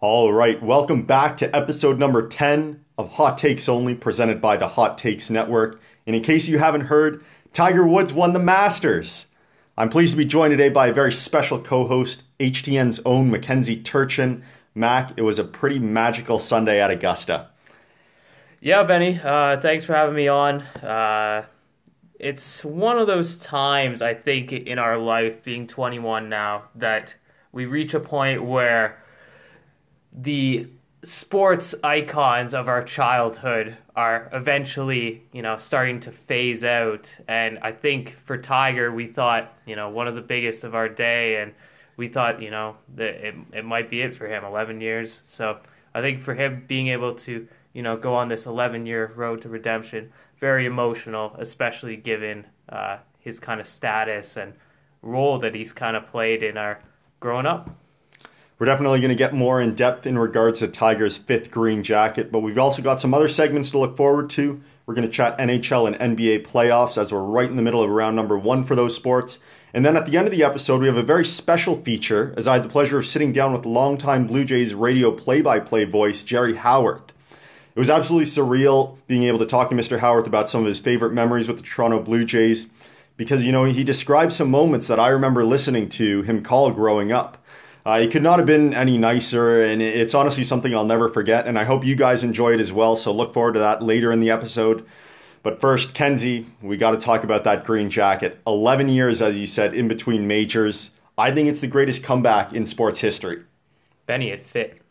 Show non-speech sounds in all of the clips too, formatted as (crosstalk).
All right, welcome back to episode number 10 of Hot Takes Only, presented by the Hot Takes Network. And in case you haven't heard, Tiger Woods won the Masters. I'm pleased to be joined today by a very special co host, HTN's own Mackenzie Turchan. Mac, it was a pretty magical Sunday at Augusta. Yeah, Benny, uh, thanks for having me on. Uh, it's one of those times, I think, in our life, being 21 now, that we reach a point where the sports icons of our childhood are eventually, you know, starting to phase out. And I think for Tiger, we thought, you know, one of the biggest of our day, and we thought, you know, that it, it might be it for him, 11 years. So I think for him being able to, you know, go on this 11 year road to redemption, very emotional, especially given uh, his kind of status and role that he's kind of played in our growing up. We're definitely going to get more in depth in regards to Tiger's fifth green jacket, but we've also got some other segments to look forward to. We're going to chat NHL and NBA playoffs as we're right in the middle of round number one for those sports. And then at the end of the episode, we have a very special feature as I had the pleasure of sitting down with longtime Blue Jays radio play by play voice, Jerry Howarth. It was absolutely surreal being able to talk to Mr. Howarth about some of his favorite memories with the Toronto Blue Jays because, you know, he described some moments that I remember listening to him call growing up. Uh, it could not have been any nicer, and it's honestly something I'll never forget. And I hope you guys enjoy it as well. So look forward to that later in the episode. But first, Kenzie, we got to talk about that green jacket. 11 years, as you said, in between majors. I think it's the greatest comeback in sports history. Benny, it fit.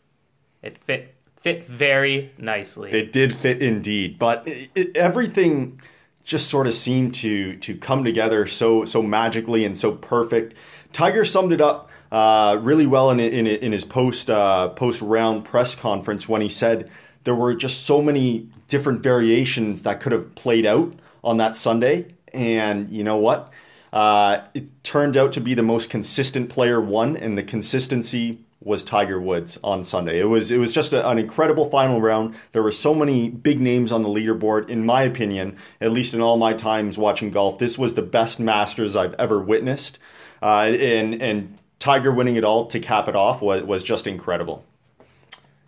It fit fit very nicely. It did fit indeed, but it, it, everything just sort of seemed to to come together so so magically and so perfect. Tiger summed it up uh, really well in in, in his post uh, post round press conference when he said there were just so many different variations that could have played out on that Sunday, and you know what? Uh, it turned out to be the most consistent player won, and the consistency was Tiger Woods on Sunday. It was it was just a, an incredible final round. There were so many big names on the leaderboard. In my opinion, at least in all my times watching golf, this was the best Masters I've ever witnessed. Uh, and and Tiger winning it all to cap it off was, was just incredible.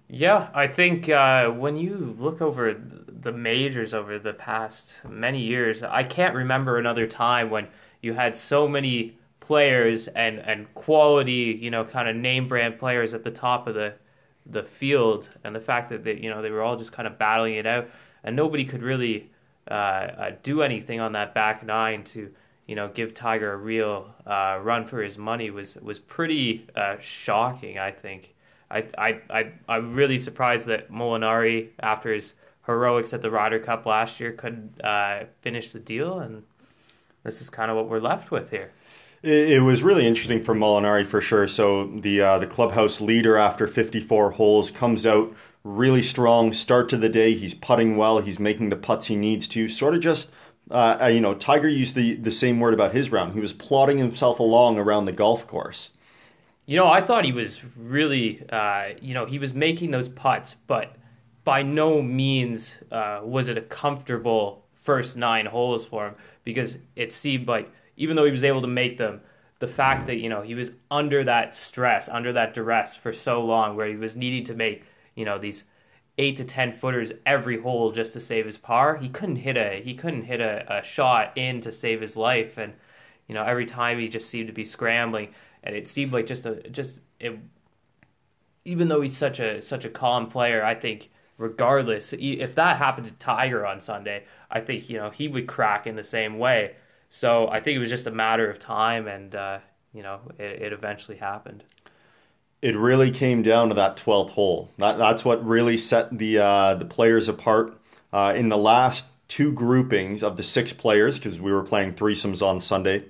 Yeah, I think uh, when you look over the majors over the past many years, I can't remember another time when you had so many players and, and quality, you know, kind of name brand players at the top of the the field, and the fact that they, you know they were all just kind of battling it out, and nobody could really uh, uh, do anything on that back nine to you know, give Tiger a real uh, run for his money was was pretty uh, shocking. I think. I I I I'm really surprised that Molinari, after his heroics at the Ryder Cup last year, could uh, finish the deal, and this is kind of what we're left with here. It, was really interesting for Molinari for sure. So the uh, the clubhouse leader after 54 holes comes out really strong start to the day. He's putting well. He's making the putts he needs to. Sort of just uh, uh, you know, Tiger used the, the same word about his round. He was plodding himself along around the golf course. You know, I thought he was really, uh, you know, he was making those putts, but by no means uh, was it a comfortable first nine holes for him because it seemed like even though he was able to make them, the fact that you know he was under that stress, under that duress for so long, where he was needing to make you know these eight to ten footers every hole just to save his par. He couldn't hit a he couldn't hit a, a shot in to save his life, and you know every time he just seemed to be scrambling, and it seemed like just a just it. Even though he's such a such a calm player, I think regardless if that happened to Tiger on Sunday, I think you know he would crack in the same way. So I think it was just a matter of time, and uh, you know it, it eventually happened it really came down to that 12th hole. That, that's what really set the uh, the players apart. Uh, in the last two groupings of the six players, because we were playing threesomes on Sunday,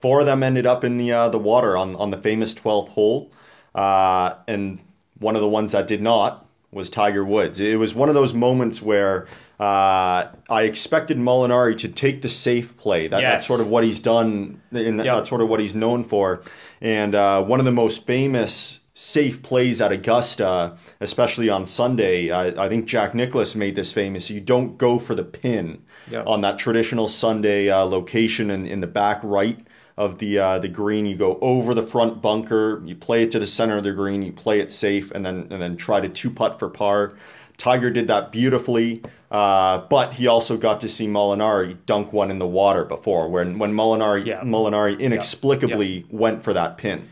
four of them ended up in the uh, the water on, on the famous 12th hole, uh, and one of the ones that did not was Tiger Woods. It was one of those moments where uh, I expected Molinari to take the safe play. That, yes. That's sort of what he's done, and yep. that's sort of what he's known for. And uh, one of the most famous safe plays at Augusta, especially on Sunday. I, I, think Jack Nicklaus made this famous. You don't go for the pin on that traditional Sunday uh, location in, in the back right of the uh, the green. You go over the front bunker, you play it to the center of the green, you play it safe, and then and then try to two putt for par. Tiger did that beautifully, uh, but he also got to see Molinari dunk one in the water before, when when Molinari Yeah. Molinari inexplicably went for that pin.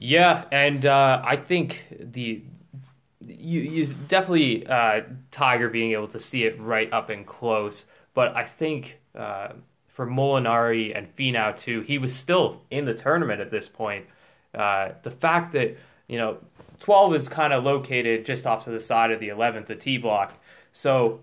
Yeah, and uh, I think the you you definitely uh, Tiger being able to see it right up and close, but I think uh, for Molinari and Finau too, he was still in the tournament at this point. Uh, the fact that you know twelve is kind of located just off to the side of the eleventh, the T block, so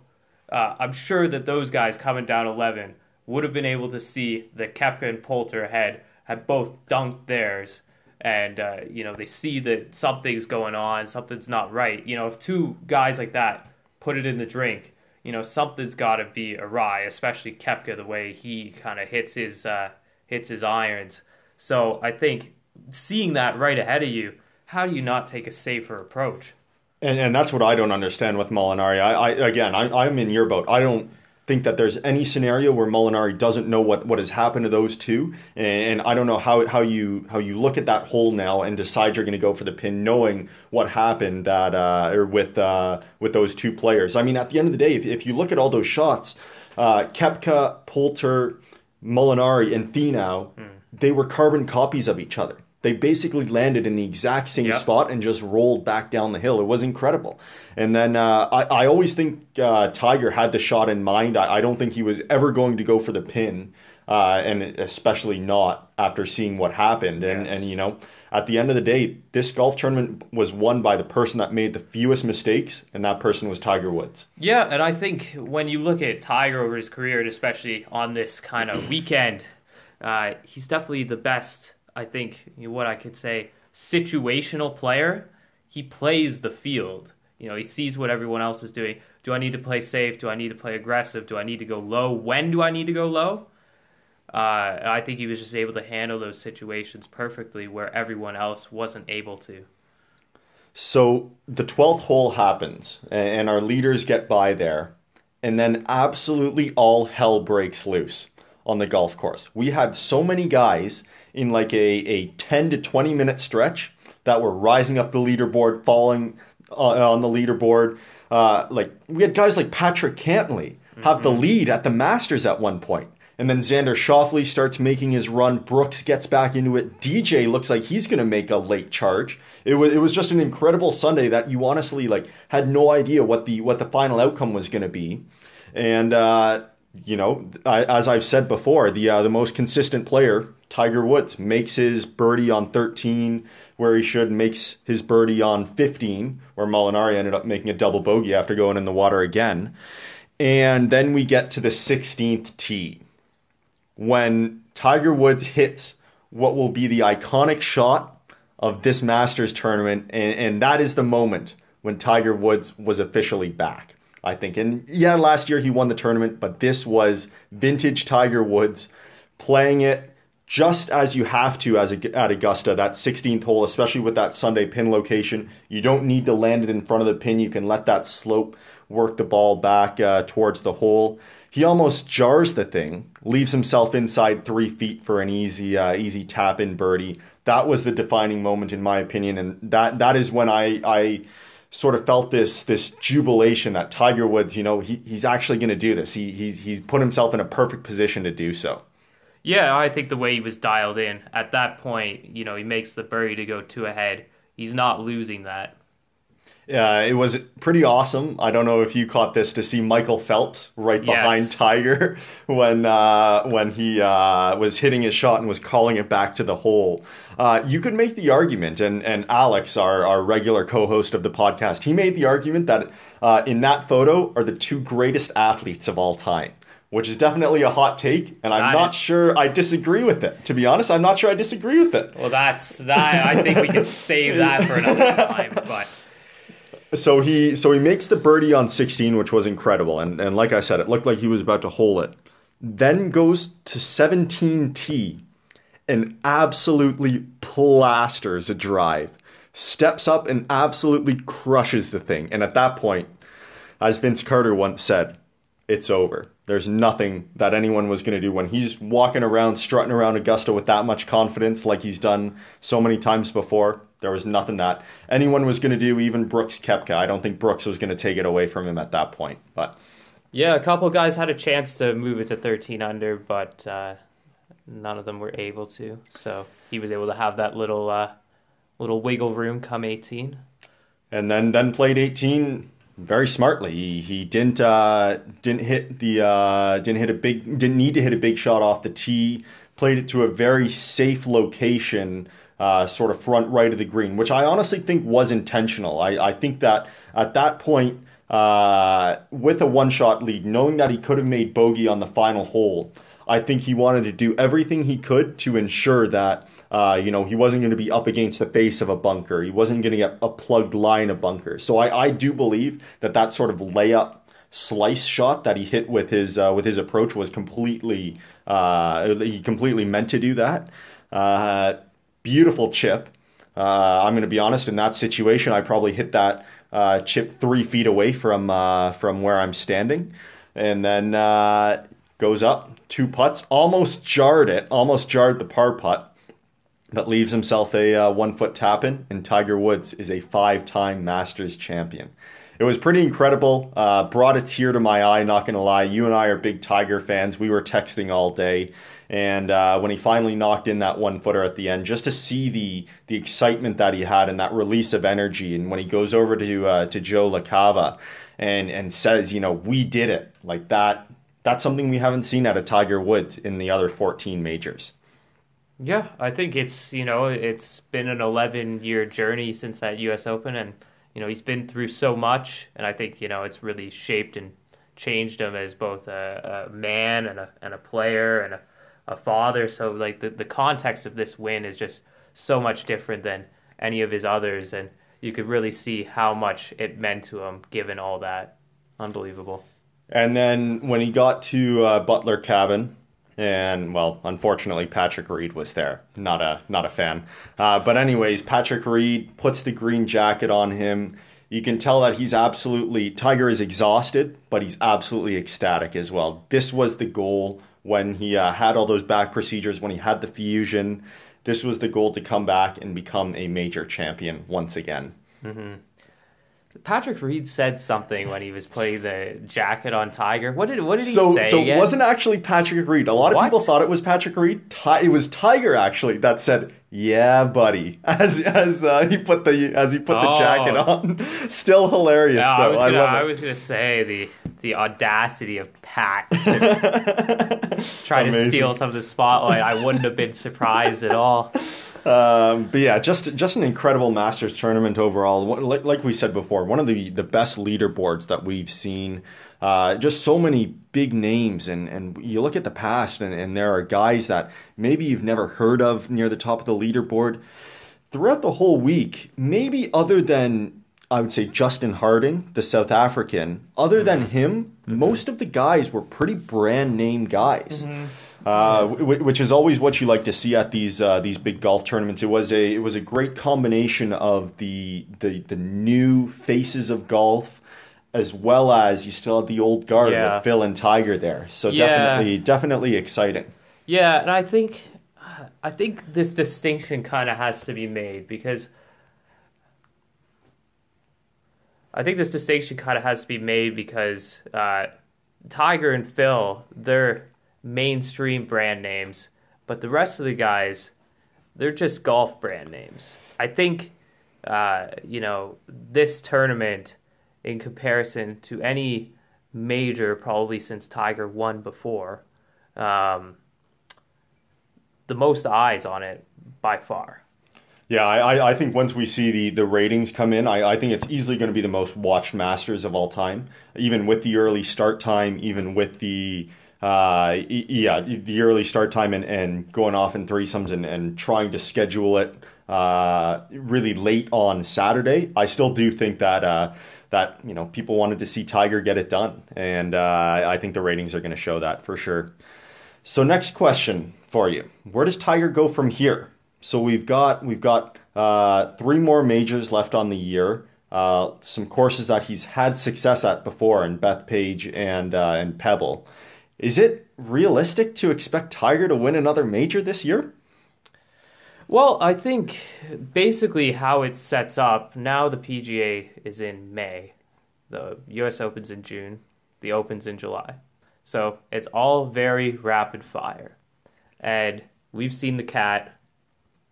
uh, I'm sure that those guys coming down eleven would have been able to see that Koepka and Poulter had had both dunked theirs and uh, you know they see that something's going on, something's not right. You know, if two guys like that put it in the drink, you know something's got to be awry. Especially Koepka, the way he kind of hits his uh, hits his irons. So I think seeing that right ahead of you, how do you not take a safer approach? And, and that's what I don't understand with Molinari. I, I again, I, I'm in your boat. I don't think that there's any scenario where Molinari doesn't know what, what has happened to those two, and, I don't know how, how you how you look at that hole now and decide you're going to go for the pin, knowing what happened that uh, or with uh, with those two players. I mean, at the end of the day, if, if you look at all those shots, uh, Koepka, Poulter, Molinari, and Finau, they were carbon copies of each other. They basically landed in the exact same Yep. spot and just rolled back down the hill. It was incredible. And then uh, I, I always think uh, Tiger had the shot in mind. I, I don't think he was ever going to go for the pin, uh, and especially not after seeing what happened. And, Yes. and, you know, at the end of the day, this golf tournament was won by the person that made the fewest mistakes, and that person was Tiger Woods. Yeah, and I think when you look at Tiger over his career, and especially on this kind of weekend, uh, he's definitely the best. I think what I could say situational player. He plays the field. You know, he sees what everyone else is doing. Do I need to play safe? Do I need to play aggressive? Do I need to go low? When do I need to go low? Uh, I think he was just able to handle those situations perfectly where everyone else wasn't able to. So the 12th hole happens, and our leaders get by there, and then absolutely all hell breaks loose on the golf course. We had so many guys in like a, a 10 to 20 minute stretch that were rising up the leaderboard, falling uh, on the leaderboard. Uh, like we had guys like Patrick Cantlay have the lead at the Masters at one point. And then Xander Schauffele starts making his run. Brooks gets back into it. DJ looks like he's going to make a late charge. It was it was just an incredible Sunday that you honestly like had no idea what the what the final outcome was going to be. And uh, you know, as I've said before, the uh, the most consistent player, Tiger Woods, makes his birdie on 13 where he should, makes his birdie on 15 where Molinari ended up making a double bogey after going in the water again. And then we get to the 16th tee when Tiger Woods hits what will be the iconic shot of this Masters tournament, and, and that is the moment when Tiger Woods was officially back. I think, and yeah, last year he won the tournament, but this was vintage Tiger Woods playing it just as you have to as a, at Augusta. That 16th hole, especially with that Sunday pin location, you don't need to land it in front of the pin. You can let that slope work the ball back uh, towards the hole. He almost jars the thing, leaves himself inside three feet for an easy, uh, easy tap in birdie. That was the defining moment, in my opinion, and that that is when I I sort of felt this this jubilation that Tiger Woods, you know, he, he's actually going to do this. He he's he's put himself in a perfect position to do so. Yeah, I think the way he was dialed in at that point, you know, he makes the birdie to go two ahead. He's not losing that. Uh, it was pretty awesome. I don't know if you caught this to see Michael Phelps right Yes. behind Tiger (laughs) when uh, when he uh, was hitting his shot and was calling it back to the hole. Uh, you could make the argument, and and Alex, our our regular co-host of the podcast, he made the argument that uh, in that photo are the two greatest athletes of all time. Which is definitely a hot take, and I'm That not is- sure I disagree with it. To be honest, I'm not sure I disagree with it. Well, that's that. I think we can save that for another (laughs) time. But So he so he makes the birdie on 16, which was incredible, and and like I said, it looked like he was about to hole it. Then goes to 17T and absolutely plasters a drive. Steps up and absolutely crushes the thing. And at that point, as Vince Carter once said, it's over. There's nothing that anyone was going to do when he's walking around, strutting around Augusta with that much confidence, like he's done so many times before. There was nothing that anyone was going to do, even Brooks Koepka. I don't think Brooks was going to take it away from him at that point. But yeah, a couple guys had a chance to move it to 13 under, but uh, none of them were able to. So he was able to have that little uh, little wiggle room come 18. And then then played 18 very smartly. He, he didn't uh, didn't hit the uh, didn't hit a big didn't need to hit a big shot off the tee. Played it to a very safe location, uh, sort of front right of the green, which I honestly think was intentional. I, I think that at that point, uh, with a one shot lead, knowing that he could have made bogey on the final hole, I think he wanted to do everything he could to ensure that uh, you know he wasn't going to be up against the face of a bunker. He wasn't going to get a plugged line of bunker. So I, I do believe that that sort of layup slice shot that he hit with his uh, with his approach was completely uh, he completely meant to do that. Uh, beautiful chip. Uh, I'm going to be honest. In that situation, I probably hit that uh, chip three feet away from from where I'm standing, and then goes up two putts, almost jarred it, almost jarred the par putt, but leaves himself a uh, one foot tap in. And Tiger Woods is a five time Masters champion. It was pretty incredible. Uh, brought a tear to my eye, not going to lie. You and I are big Tiger fans. We were texting all day. And uh, when he finally knocked in that one footer at the end, just to see the the excitement that he had and that release of energy, and when he goes over to uh, to Joe LaCava and and says, you know, we did it, like that that's something we haven't seen out of Tiger Woods in the other 14 majors. Yeah, I think it's, you know, it's been an 11 year journey since that US Open and you know, he's been through so much and I think, you know, it's really shaped and changed him as both a, a man and a and a player and a, a father. So like the the context of this win is just so much different than any of his others and you could really see how much it meant to him given all that. Unbelievable. And then when he got to uh, Butler Cabin, and well, unfortunately, Patrick Reed was there. Not a not a fan. Uh, but anyways, Patrick Reed puts the green jacket on him. You can tell that he's absolutely Tiger is exhausted, but he's absolutely ecstatic as well. This was the goal when he uh, had all those back procedures, when he had the fusion. This was the goal to come back and become a major champion once again. Mm-hmm. Patrick Reed said something when he was putting the jacket on Tiger. What did what did he so, say? So it wasn't actually Patrick Reed. A lot of What? people thought it was Patrick Reed. Ti- it was Tiger actually that said, "Yeah, buddy," as as uh, he put the as he put the Oh. jacket on. Still hilarious Yeah, though. I was gonna, love I, was gonna say the the audacity of Pat (laughs) to try to steal some of the spotlight. I wouldn't have been surprised at all. Um, but yeah, just just an incredible Masters tournament overall. Like, like we said before, one of the, the best leaderboards that we've seen. Uh, just so many big names, and, and you look at the past, and, and there are guys that maybe you've never heard of near the top of the leaderboard. Throughout the whole week, maybe other than I would say Justin Harding, the South African, other than him, most of the guys were pretty brand name guys uh, w- which is always what you like to see at these uh, these big golf tournaments. It was a it was a great combination of the the the new faces of golf, as well as you still have the old guard Yeah. with Phil and Tiger there. So Yeah. definitely definitely exciting. Yeah, and I think I think this distinction kind of has to be made because I think this distinction kind of has to be made because uh, Tiger and Phil they're mainstream brand names, but the rest of the guys they're just golf brand names. I think uh, you know this tournament in comparison to any major probably since Tiger won before. Um, the most eyes on it by far. Yeah, I, I- think once we see the, the ratings come in, I, I think it's easily going to be the most watched Masters of all time. Even with the early start time, even with the uh, yeah the early start time and, and going off in threesomes and, and trying to schedule it uh, really late on Saturday, I still do think that uh, that you know people wanted to see Tiger get it done, and uh, I think the ratings are going to show that for sure. So next question for you: Where does Tiger go from here? So we've got we've got uh, three more majors left on the year. uh, some courses that he's had success at before in Bethpage and uh, and Pebble. Is it realistic to expect Tiger to win another major this year? Well, I think basically how it sets up now the PGA is in May, the US Open's in June, the Open's in July. So it's all very rapid fire. And we've seen the cat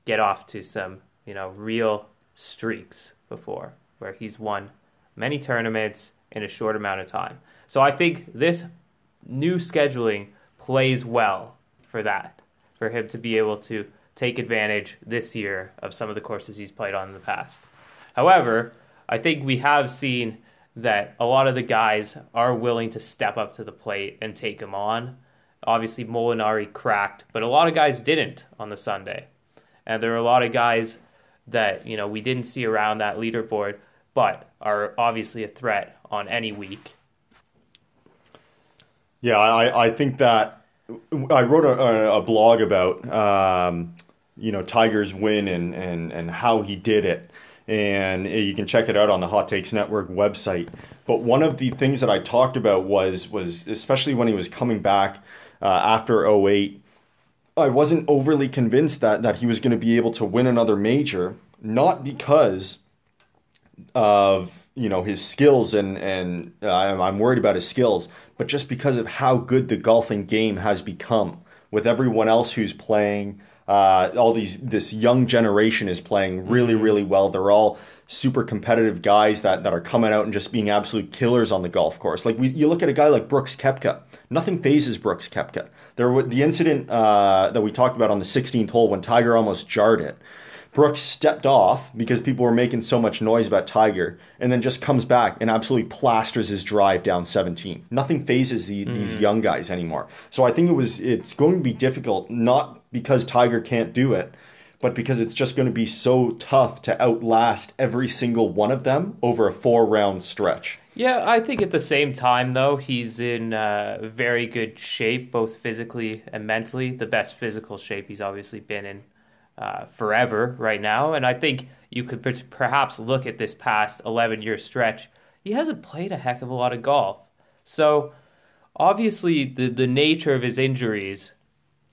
get off to some, you know, real streaks before where he's won many tournaments in a short amount of time. So I think this new scheduling plays well for that, for him to be able to take advantage this year of some of the courses he's played on in the past. However, I think we have seen that a lot of the guys are willing to step up to the plate and take him on. Obviously, Molinari cracked, but a lot of guys didn't on the Sunday. And there are a lot of guys that, you know, we didn't see around that leaderboard, but are obviously a threat on any week. Yeah, I, I think that I wrote a, a blog about um, you know Tiger's win and, and, and how he did it. And you can check it out on the Hot Takes Network website. But one of the things that I talked about was was especially when he was coming back uh, after 08, I wasn't overly convinced that that he was going to be able to win another major, not because of you know his skills and and uh, I'm worried about his skills, but just because of how good the golfing game has become with everyone else who's playing uh, all these this young generation is playing really mm-hmm. really well. They're all super competitive guys that, that are coming out and just being absolute killers on the golf course. Like we, you look at a guy like Brooks Koepka. Nothing phases Brooks Koepka. There the incident uh, that we talked about on the 16th hole when Tiger almost jarred it. Brooks stepped off because people were making so much noise about Tiger, and then just comes back and absolutely plasters his drive down 17. Nothing phases the, mm-hmm. these young guys anymore. So I think it was it's going to be difficult, not because Tiger can't do it, but because it's just going to be so tough to outlast every single one of them over a four round stretch. Yeah, I think at the same time, though, he's in uh, very good shape, both physically and mentally. The best physical shape he's obviously been in uh, forever right now. And I think you could perhaps look at this past 11 year stretch. He hasn't played a heck of a lot of golf. So obviously, the, the nature of his injuries,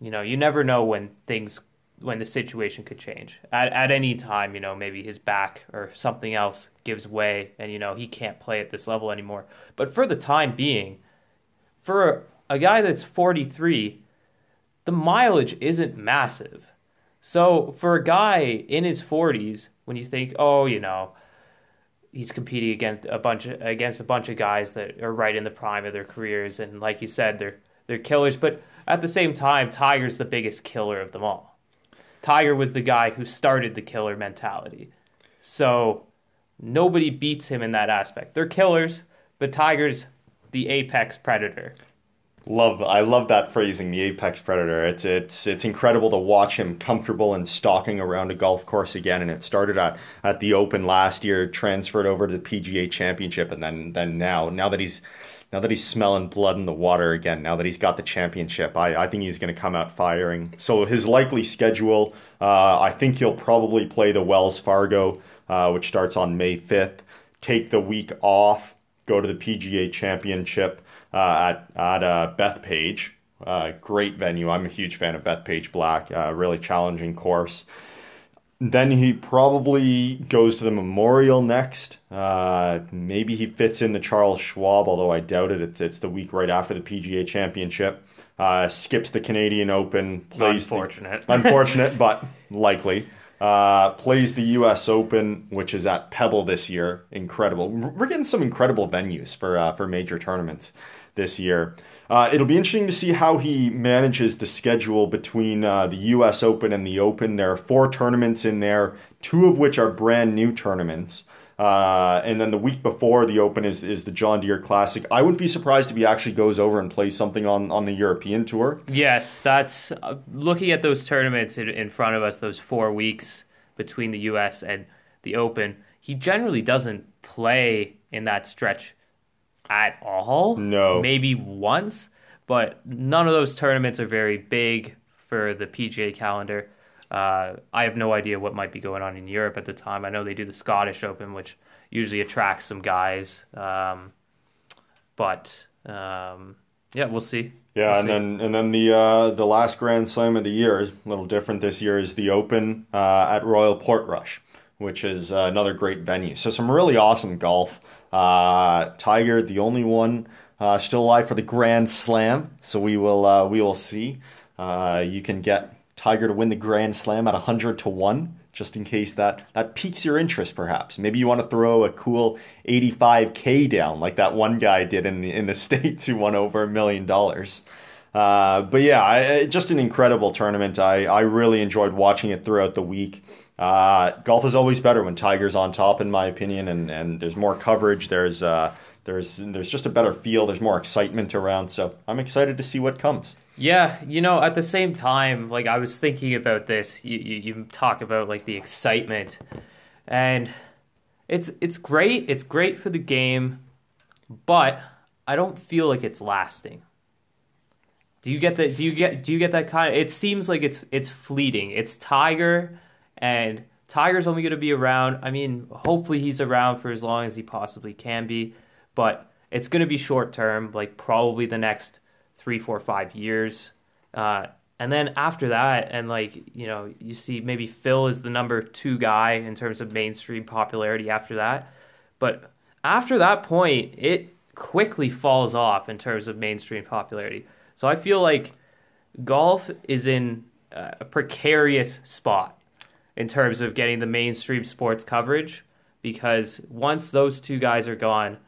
you know, you never know when things, when the situation could change. At, at any time, you know, maybe his back or something else gives way and, you know, he can't play at this level anymore. But for the time being, for a guy that's 43, the mileage isn't massive. So for a guy in his 40s, when you think, oh, you know, he's competing against a bunch of, against a bunch of guys that are right in the prime of their careers, and like you said, they're they're killers. But at the same time, Tiger's the biggest killer of them all. Tiger was the guy who started the killer mentality. So nobody beats him in that aspect. They're killers, but Tiger's the apex predator. Love I love that phrasing, the apex predator. It's it's it's incredible to watch him comfortable and stalking around a golf course again. And it started at, at the Open last year, transferred over to the PGA Championship, and then then now now that he's now that he's smelling blood in the water again, now that he's got the championship, I, I think he's going to come out firing. So his likely schedule, uh, I think he'll probably play the Wells Fargo, uh, which starts on May fifth. Take the week off, go to the PGA Championship at at uh, Bethpage. Uh, great venue. I'm a huge fan of Bethpage Black. Uh, really challenging course. Then he probably goes to the Memorial next. Uh, maybe he fits in the Charles Schwab, although I doubt it. It's it's the week right after the PGA Championship. Uh, skips the Canadian Open. Plays unfortunate, the, (laughs) unfortunate, but likely. Uh, plays the U.S. Open, which is at Pebble this year. Incredible. We're getting some incredible venues for uh, for major tournaments this year. Uh, it'll be interesting to see how he manages the schedule between uh, the U.S. Open and the Open. There are four tournaments in there, two of which are brand new tournaments. Uh, and then the week before the Open is, is the John Deere Classic. I wouldn't be surprised if he actually goes over and plays something on, on the European Tour. Yes, that's uh, looking at those tournaments in, in front of us, those four weeks between the U.S. and the Open. He generally doesn't play in that stretch at all. No. Maybe once, but none of those tournaments are very big for the PGA calendar. Uh, I have no idea what might be going on in Europe at the time. I know they do the Scottish Open, which usually attracts some guys. Um, but um, yeah, we'll see. Yeah, We'll and see. then and then the uh, the last Grand Slam of the year, a little different this year, is the Open uh, at Royal Portrush, which is uh, another great venue. So some really awesome golf. Uh, Tiger, the only one uh, still alive for the Grand Slam. So we will uh, we will see. Uh, you can get Tiger to win the Grand Slam at hundred to one. Just in case that, that piques your interest, perhaps. Maybe you want to throw a cool 85k down, like that one guy did in the in the (laughs) states who won over a million dollars. Uh, but yeah, I- just an incredible tournament. I, I really enjoyed watching it throughout the week. Uh, golf is always better when Tiger's on top, in my opinion, and, and there's more coverage. There's uh, there's there's just a better feel. There's more excitement around. So I'm excited to see what comes. Yeah, you know, at the same time, like I was thinking about this. You, you you talk about like the excitement, and it's it's great. It's great for the game, but I don't feel like it's lasting. Do you get that? Do you get do you get that kind of? It seems like it's it's fleeting. It's Tiger, and Tiger's only going to be around. I mean, hopefully he's around for as long as he possibly can be, but it's going to be short term. Like probably the next three, four, five years. Uh, and then after that, and like, you know, you see maybe Phil is the number two guy in terms of mainstream popularity after that. But after that point, it quickly falls off in terms of mainstream popularity. So I feel like golf is in a precarious spot in terms of getting the mainstream sports coverage because once those two guys are gone,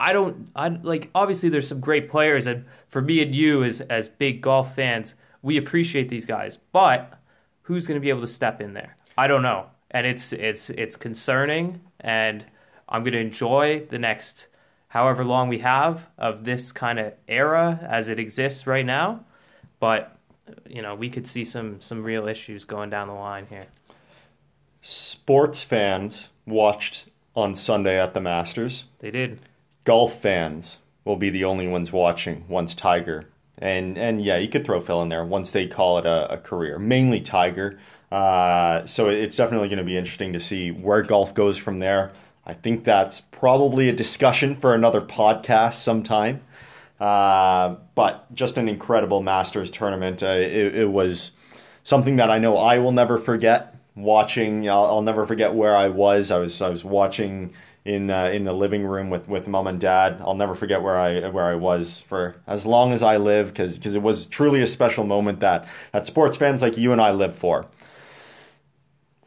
I don't I like obviously there's some great players and for me and you as as big golf fans, we appreciate these guys. But who's going to be able to step in there? I don't know. And it's it's it's concerning and I'm going to enjoy the next however long we have of this kind of era as it exists right now. But you know, we could see some some real issues going down the line here. Sports fans watched on Sunday at the Masters. They did. golf fans will be the only ones watching once Tiger and and yeah, you could throw Phil in there once they call it a, a career. Mainly Tiger. Uh, so it's definitely going to be interesting to see where golf goes from there. I think that's probably a discussion for another podcast sometime. Uh, but just an incredible Masters tournament. Uh, it, it was something that I know I will never forget. Watching, I'll, I'll never forget where I was. I was I was watching in uh, in the living room with, with mom and dad. I'll never forget where I where I was for as long as I live because because it was truly a special moment that that sports fans like you and I live for.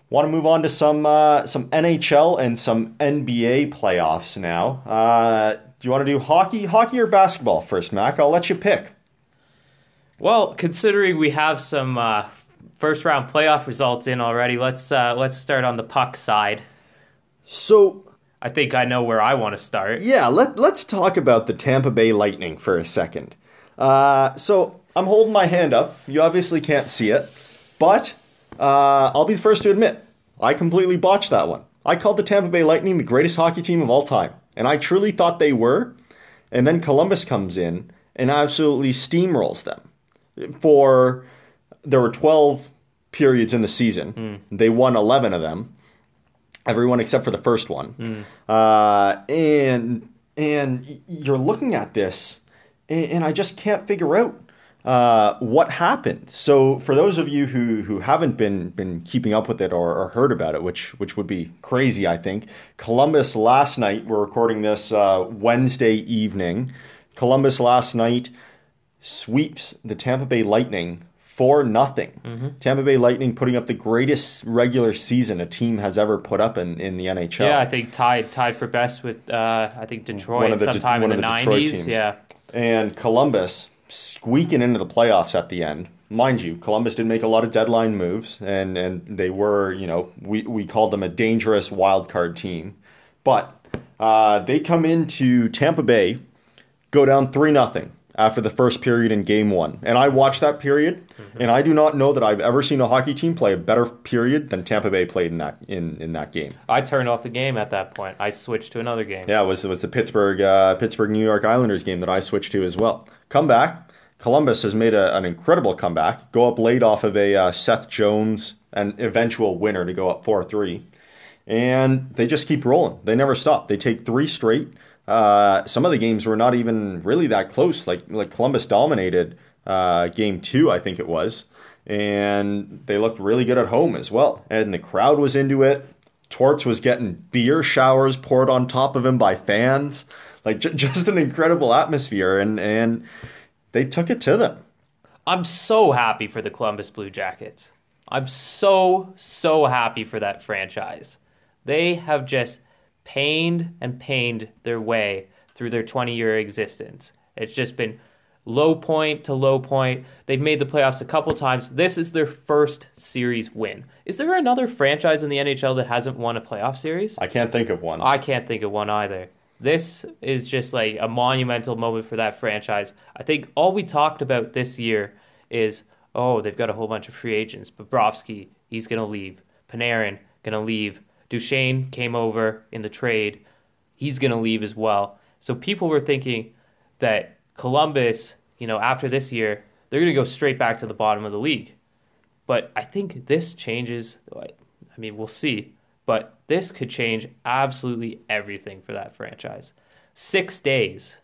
Want to move on to some uh, some NHL and some NBA playoffs now. Uh, do you want to do hockey, hockey or basketball first, Mac? I'll let you pick. Well, considering we have some uh, first round playoff results in already, let's uh, let's start on the puck side. So I think I know where I want to start. Yeah, let, let's talk about the Tampa Bay Lightning for a second. Uh, so I'm holding my hand up. You obviously can't see it, but uh, I'll be the first to admit I completely botched that one. I called the Tampa Bay Lightning the greatest hockey team of all time, and I truly thought they were. And then Columbus comes in and absolutely steamrolls them. For there were 12 periods in the season, they won 11 of them everyone except for the first one. Uh, and and you're looking at this, and, and I just can't figure out uh, what happened. So for those of you who who haven't been been keeping up with it or, or heard about it, which which would be crazy, I think. Columbus last night. We're recording this uh, Wednesday evening. Columbus last night sweeps the Tampa Bay Lightning for nothing. Tampa Bay Lightning putting up the greatest regular season a team has ever put up in, in the NHL. Yeah, I think tied tied for best with uh, I think Detroit One of the De- sometime one in the nineties. Yeah, and Columbus squeaking into the playoffs at the end. Mind you, Columbus didn't make a lot of deadline moves, and, and they were, you know, we, we called them a dangerous wild card team. But uh, they come into Tampa Bay, go down 3 nothing after the first period in game one. And I watched that period, and I do not know that I've ever seen a hockey team play a better period than Tampa Bay played in that in, in that game. I turned off the game at that point. I switched to another game. Yeah, it was it was the Pittsburgh uh, Pittsburgh New York Islanders game that I switched to as well. Comeback. Columbus has made a, an incredible comeback. Go up late off of a uh, Seth Jones an eventual winner to go up 4 3. And they just keep rolling. They never stop. They take three straight. Uh, some of the games were not even really that close. Like like Columbus dominated uh, game two, I think it was, and they looked really good at home as well. And the crowd was into it. Torts was getting beer showers poured on top of him by fans. Like j- (laughs) just an incredible atmosphere, and and they took it to them. I'm so happy for the Columbus Blue Jackets. I'm so so happy for that franchise. They have just pained and pained their way through their 20 year existence. It's just been low point to low point. They've made the playoffs a couple times. This is their first series win. Is there another franchise in the NHL that hasn't won a playoff series? I can't think of one. I can't think of one either. This is just like a monumental moment for that franchise. I think all we talked about this year is oh, they've got a whole bunch of free agents. Bobrovsky, he's going to leave. Panarin, going to leave. Duchene came over in the trade. He's going to leave as well. So people were thinking that Columbus, you know, after this year, they're going to go straight back to the bottom of the league. But I think this changes. I mean, we'll see. But this could change absolutely everything for that franchise. Six days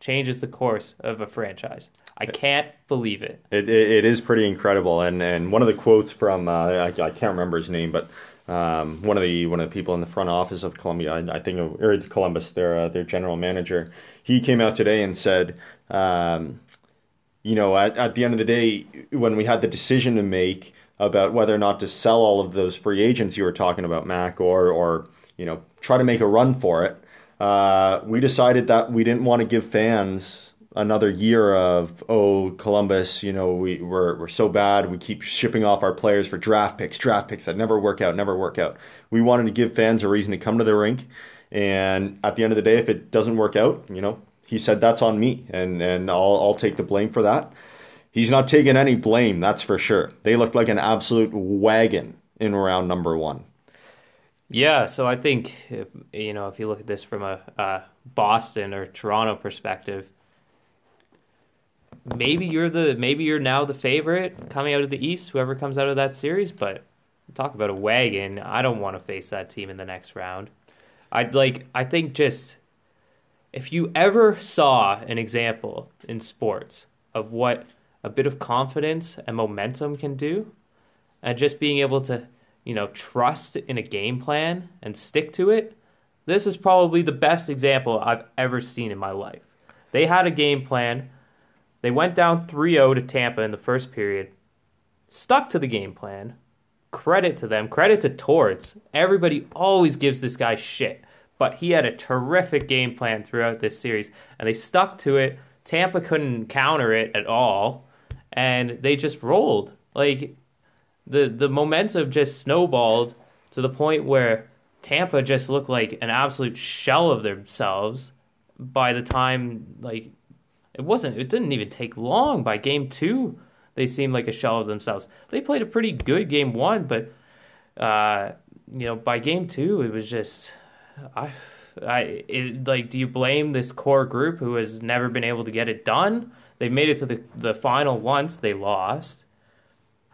changes the course of a franchise. I can't believe it. It, it, it is pretty incredible. And, and one of the quotes from, uh, I, I can't remember his name, but um, one of the one of the people in the front office of Columbia, I, I think, or Columbus, their uh, their general manager, he came out today and said, um, you know, at, at the end of the day, when we had the decision to make about whether or not to sell all of those free agents you were talking about, Mac, or or you know, try to make a run for it, uh, we decided that we didn't want to give fans another year of oh Columbus, you know we we're we're so bad. We keep shipping off our players for draft picks, draft picks that never work out, never work out. We wanted to give fans a reason to come to the rink, and at the end of the day, if it doesn't work out, you know, he said that's on me, and and I'll I'll take the blame for that. He's not taking any blame, that's for sure. They looked like an absolute wagon in round number one. Yeah, so I think if, you know if you look at this from a, a Boston or Toronto perspective, maybe you're the maybe you're now the favorite coming out of the East, whoever comes out of that series. But talk about a wagon. I don't want to face that team in the next round. I'd like. I think just if you ever saw an example in sports of what a bit of confidence and momentum can do, and just being able to you know trust in a game plan and stick to it. This is probably the best example I've ever seen in my life. They had a game plan they went down 3 0 to Tampa in the first period, stuck to the game plan. Credit to them, credit to Torts. Everybody always gives this guy shit, but he had a terrific game plan throughout this series, and they stuck to it. Tampa couldn't counter it at all, and they just rolled. Like the the momentum just snowballed to the point where Tampa just looked like an absolute shell of themselves by the time like it wasn't. It didn't even take long. By game two, they seemed like a shell of themselves. They played a pretty good game one, but uh, you know, by game two, it was just I. I it, like. Do you blame this core group who has never been able to get it done? They made it to the the final once. They lost.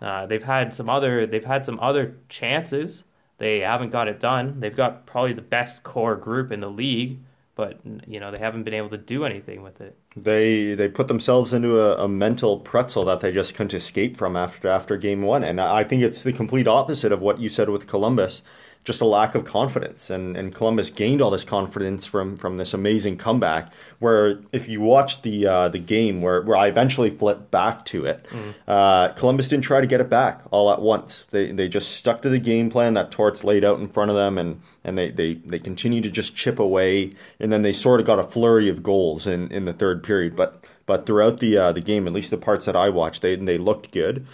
Uh, they've had some other. They've had some other chances. They haven't got it done. They've got probably the best core group in the league but you know they haven't been able to do anything with it. They they put themselves into a, a, mental pretzel that they just couldn't escape from after after game one, and I think it's the complete opposite of what you said with Columbus just a lack of confidence. And, and Columbus gained all this confidence from, from this amazing comeback. Where if you watch the uh, the game where, where I eventually flipped back to it, mm. uh, Columbus didn't try to get it back all at once. They they just stuck to the game plan that Torts laid out in front of them, and and they they they continued to just chip away, and then they sort of got a flurry of goals in, in the third period. But but throughout the uh, the game, at least the parts that I watched, they they looked good,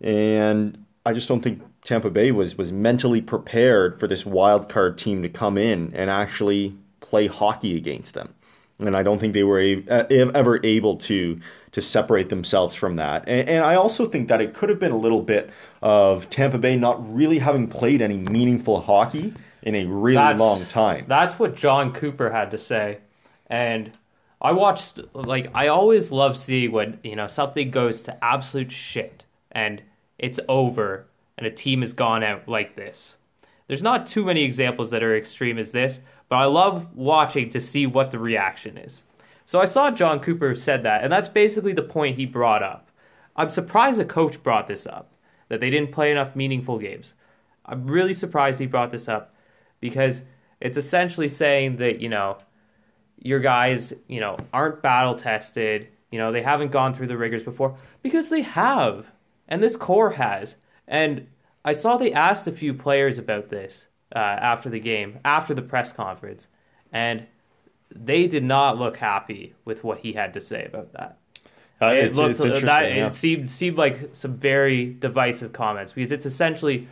and I just don't think Tampa Bay was was mentally prepared for this wild card team to come in and actually play hockey against them. And I don't think they were a, uh, ever able to to separate themselves from that. And, and, I also think that it could have been a little bit of Tampa Bay not really having played any meaningful hockey in a really that's, long time. That's what Jon Cooper had to say. And I watched like I always love seeing when, you know, something goes to absolute shit and it's over and a team has gone out like this. There's not too many examples that are extreme as this, but I love watching to see what the reaction is. So I saw Jon Cooper said that, and that's basically the point he brought up. I'm surprised the coach brought this up, that they didn't play enough meaningful games. I'm really surprised he brought this up because it's essentially saying that, you know, your guys, you know, aren't battle tested, you know, they haven't gone through the rigors before because they have. And this core has. And I saw they asked a few players about this uh, after the game, after the press conference, and they did not look happy with what he had to say about that. Uh, it it's, looked it's interesting. that yeah. it seemed seemed like some very divisive comments because it's essentially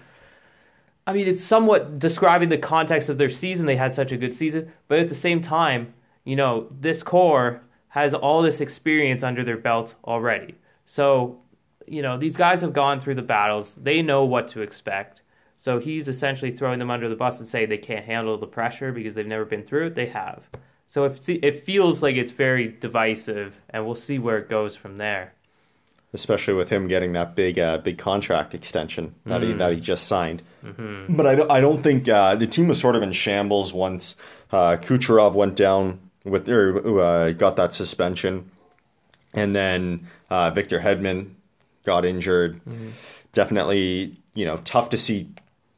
I mean it's somewhat describing the context of their season they had such a good season but at the same time you know this core has all this experience under their belt already so you know these guys have gone through the battles they know what to expect so he's essentially throwing them under the bus and saying they can't handle the pressure because they've never been through it they have so it, it feels like it's very divisive, and we'll see where it goes from there. especially with him getting that big uh, big contract extension that he that he just signed. Mm-hmm. But I, don't- I don't think uh, the team was sort of in shambles once uh, Kucherov went down with or uh, got that suspension, and then uh, Victor Hedman got injured. Mm-hmm. Definitely, you know, tough to see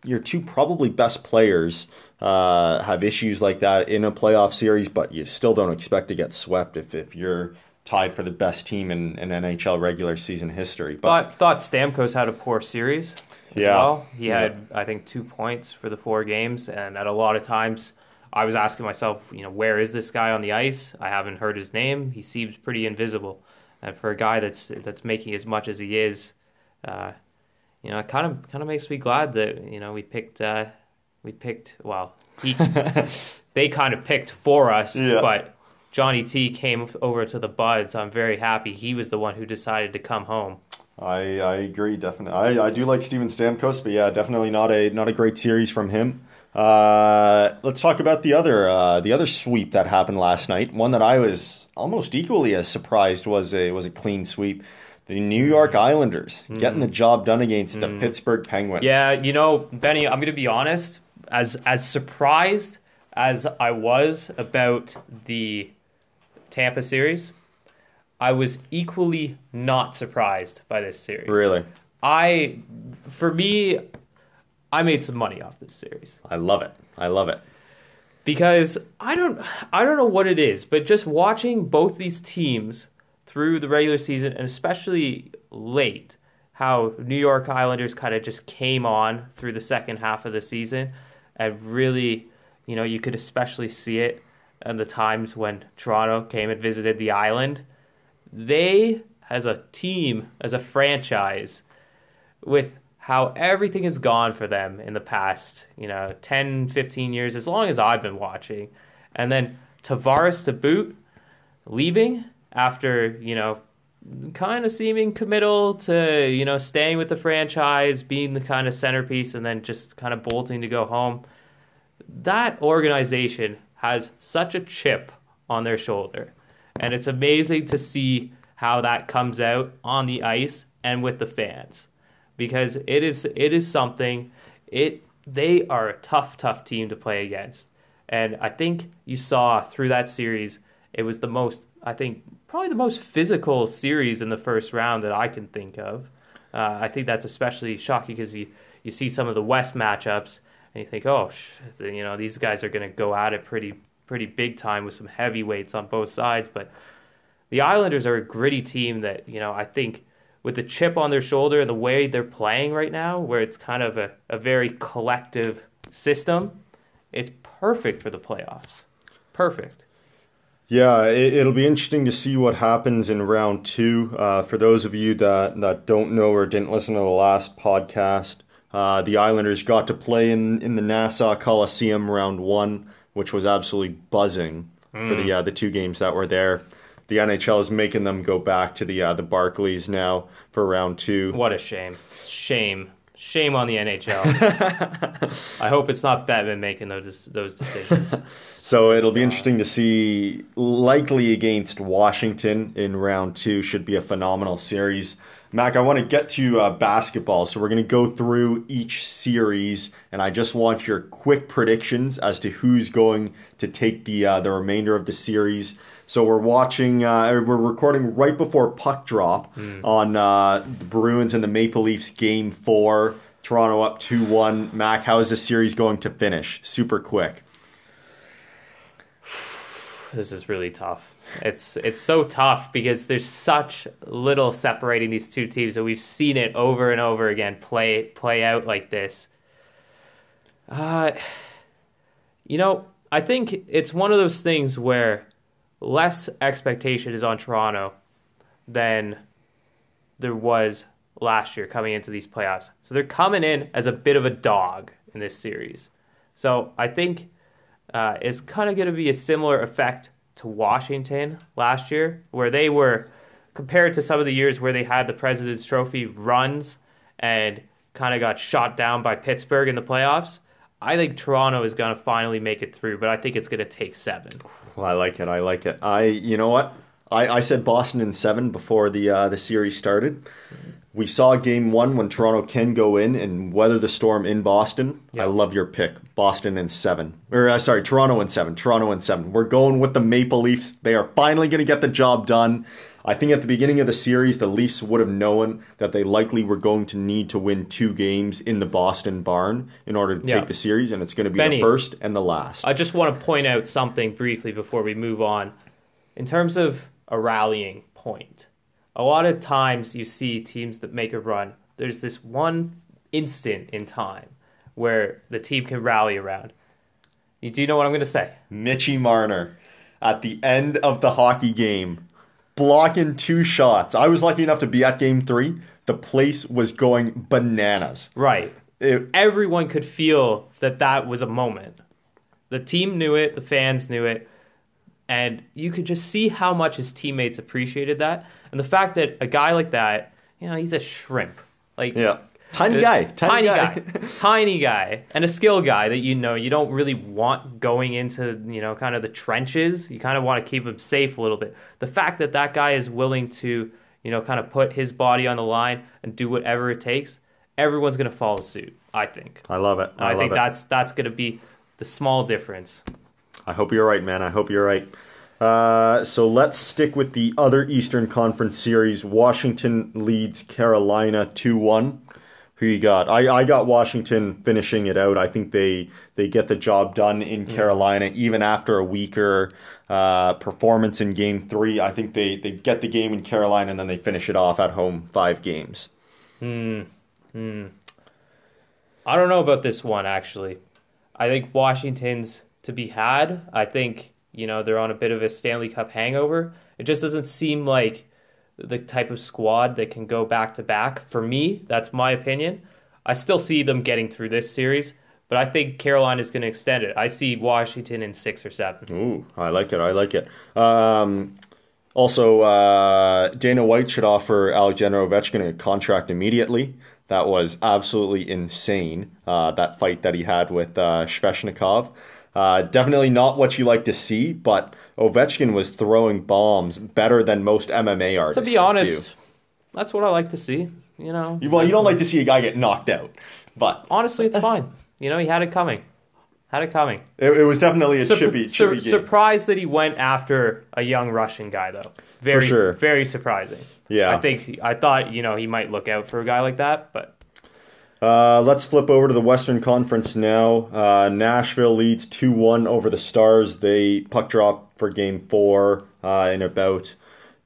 your two probably best players uh, have issues like that in a playoff series, but you still don't expect to get swept if, if you're tied for the best team in, in NHL regular season history. But Thought thought Stamkos had a poor series. As Yeah. well. he Yeah. had I think two points for the four games, and at a lot of times, I was asking myself, you know, where is this guy on the ice? I haven't heard his name. He seems pretty invisible, and for a guy that's that's making as much as he is, uh, you know, it kind of kind of makes me glad that you know we picked uh, we picked well he (laughs) they kind of picked for us, Yeah. but Johnny T came over to the Buds. I'm very happy he was the one who decided to come home. I, I agree definitely. I, I do like Steven Stamkos, but yeah, definitely not a not a great series from him. Uh, let's talk about the other uh, the other sweep that happened last night. One that I was almost equally as surprised was a was a clean sweep. The New York Islanders getting the job done against the Pittsburgh Penguins. Yeah, you know, Benny, I'm going to be honest. As as surprised as I was about the Tampa series, I was equally not surprised by this series. Really, I, for me, I made some money off this series I love it. I love it. because I don't I don't know what it is, but just watching both these teams through the regular season and especially late, how New York Islanders kind of just came on through the second half of the season and really, you know, you could especially see it in the times when Toronto came and visited the island. They as a team, as a franchise, with how everything has gone for them in the past, you know, 10, 15 years, as long as I've been watching. And then Tavares to boot, leaving after, you know, kind of seeming committal to, you know, staying with the franchise, being the kind of centerpiece, and then just kind of bolting to go home. That organization has such a chip on their shoulder. And it's amazing to see how that comes out on the ice and with the fans because it is it is something it they are a tough tough team to play against. And i think you saw through that series it was the most i think probably the most physical series in the first round that i can think of. Uh, i think that's especially shocking because you, you see some of the west matchups and you think oh sh- you know these guys are going to go at it pretty pretty big time with some heavyweights on both sides. But the Islanders are a gritty team that, you know, I think with the chip on their shoulder and the way they're playing right now, where it's kind of a, a very collective system, it's perfect for the playoffs. Perfect. Yeah, it, it'll be interesting to see what happens in round two. Uh, for those of you that, that don't know or didn't listen to the last podcast, uh, the Islanders got to play in, in the Nassau Coliseum round one, which was absolutely buzzing for the uh, the two games that were there. The NHL is making them go back to the uh, the Barclays now for round two. What a shame. Shame. Shame on the NHL. (laughs) I hope it's not Batman making those those decisions. (laughs) So it'll be interesting to see. Likely against Washington in round two should be a phenomenal series. Mac, I want to get to uh, basketball, so we're going to go through each series, and I just want your quick predictions as to who's going to take the uh, the remainder of the series. So we're watching, uh, we're recording right before puck drop mm. on uh, the Bruins and the Maple Leafs game four. Toronto up two one. Mac, how is this series going to finish? Super quick. (sighs) This is really tough. It's it's so tough because there's such little separating these two teams, and we've seen it over and over again play play out like this. Uh, you know, I think it's one of those things where less expectation is on Toronto than there was last year coming into these playoffs. So they're coming in as a bit of a dog in this series. So I think uh, it's kind of going to be a similar effect to Washington last year, where they were compared to some of the years where they had the President's Trophy runs and kind of got shot down by Pittsburgh in the playoffs. I think Toronto is going to finally make it through, but I think it's going to take seven. I like it. I like it. I, you know what? I, I said Boston in seven before the uh, the series started. We saw game one when Toronto can go in and weather the storm in Boston. Yep. I love your pick. Boston in seven. Or, uh, sorry, Toronto in seven. Toronto in seven. We're going with the Maple Leafs. They are finally going to get the job done. I think at the beginning of the series, the Leafs would have known that they likely were going to need to win two games in the Boston barn in order to take the series, and it's going to be Benny, the first and the last. I just want to point out something briefly before we move on. In terms of a rallying point, a lot of times you see teams that make a run, there's this one instant in time where the team can rally around. You Do you know what I'm going to say? Mitchy Marner at the end of the hockey game, blocking two shots. I was lucky enough to be at game three. The place was going bananas. Right. It, Everyone could feel that that was a moment. The team knew it, the fans knew it, and you could just see how much his teammates appreciated that. And the fact that a guy like that, you know, he's a shrimp. Like yeah. Tiny guy, tiny, tiny guy, guy. (laughs) tiny guy, and a skill guy that you know you don't really want going into you know kind of the trenches. You kind of want to keep him safe a little bit. The fact that that guy is willing to you know kind of put his body on the line and do whatever it takes, everyone's going to follow suit. I think. I love it. I, I think it. that's that's going to be the small difference. I hope you're right, man. I hope you're right. Uh, so let's stick with the other Eastern Conference series. Washington leads Carolina 2 1. Who you got? I, I got Washington finishing it out. I think they they get the job done in Carolina, even after a weaker uh, performance in game three. I think they, they get the game in Carolina and then they finish it off at home five games. Hmm. Hmm. I don't know about this one, actually. I think Washington's to be had. I think you know, they're on a bit of a Stanley Cup hangover. It just doesn't seem like the type of squad that can go back to back. For me, that's my opinion. I still see them getting through this series, but I think Carolina is going to extend it. I see Washington in six or seven. Ooh, I like it. I like it. Um, also, uh, Dana White should offer Alexander Ovechkin a contract immediately. That was absolutely insane. Uh, that fight that he had with uh, Svechnikov. Uh, definitely not what you like to see, but Ovechkin was throwing bombs better than most MMA artists. To be honest, do. that's what I like to see. You know, you, well, you don't like to see a guy get knocked out, but honestly, it's fine. You know, he had it coming. Had it coming. It, it was definitely a Sur- chippy, chippy sur- Surprised that he went after a young Russian guy, though. Very, sure. very surprising. Yeah, I think I thought you know he might look out for a guy like that, but uh, let's flip over to the Western Conference now. Uh, Nashville leads 2 1 over the Stars. They puck drop for game four uh, in about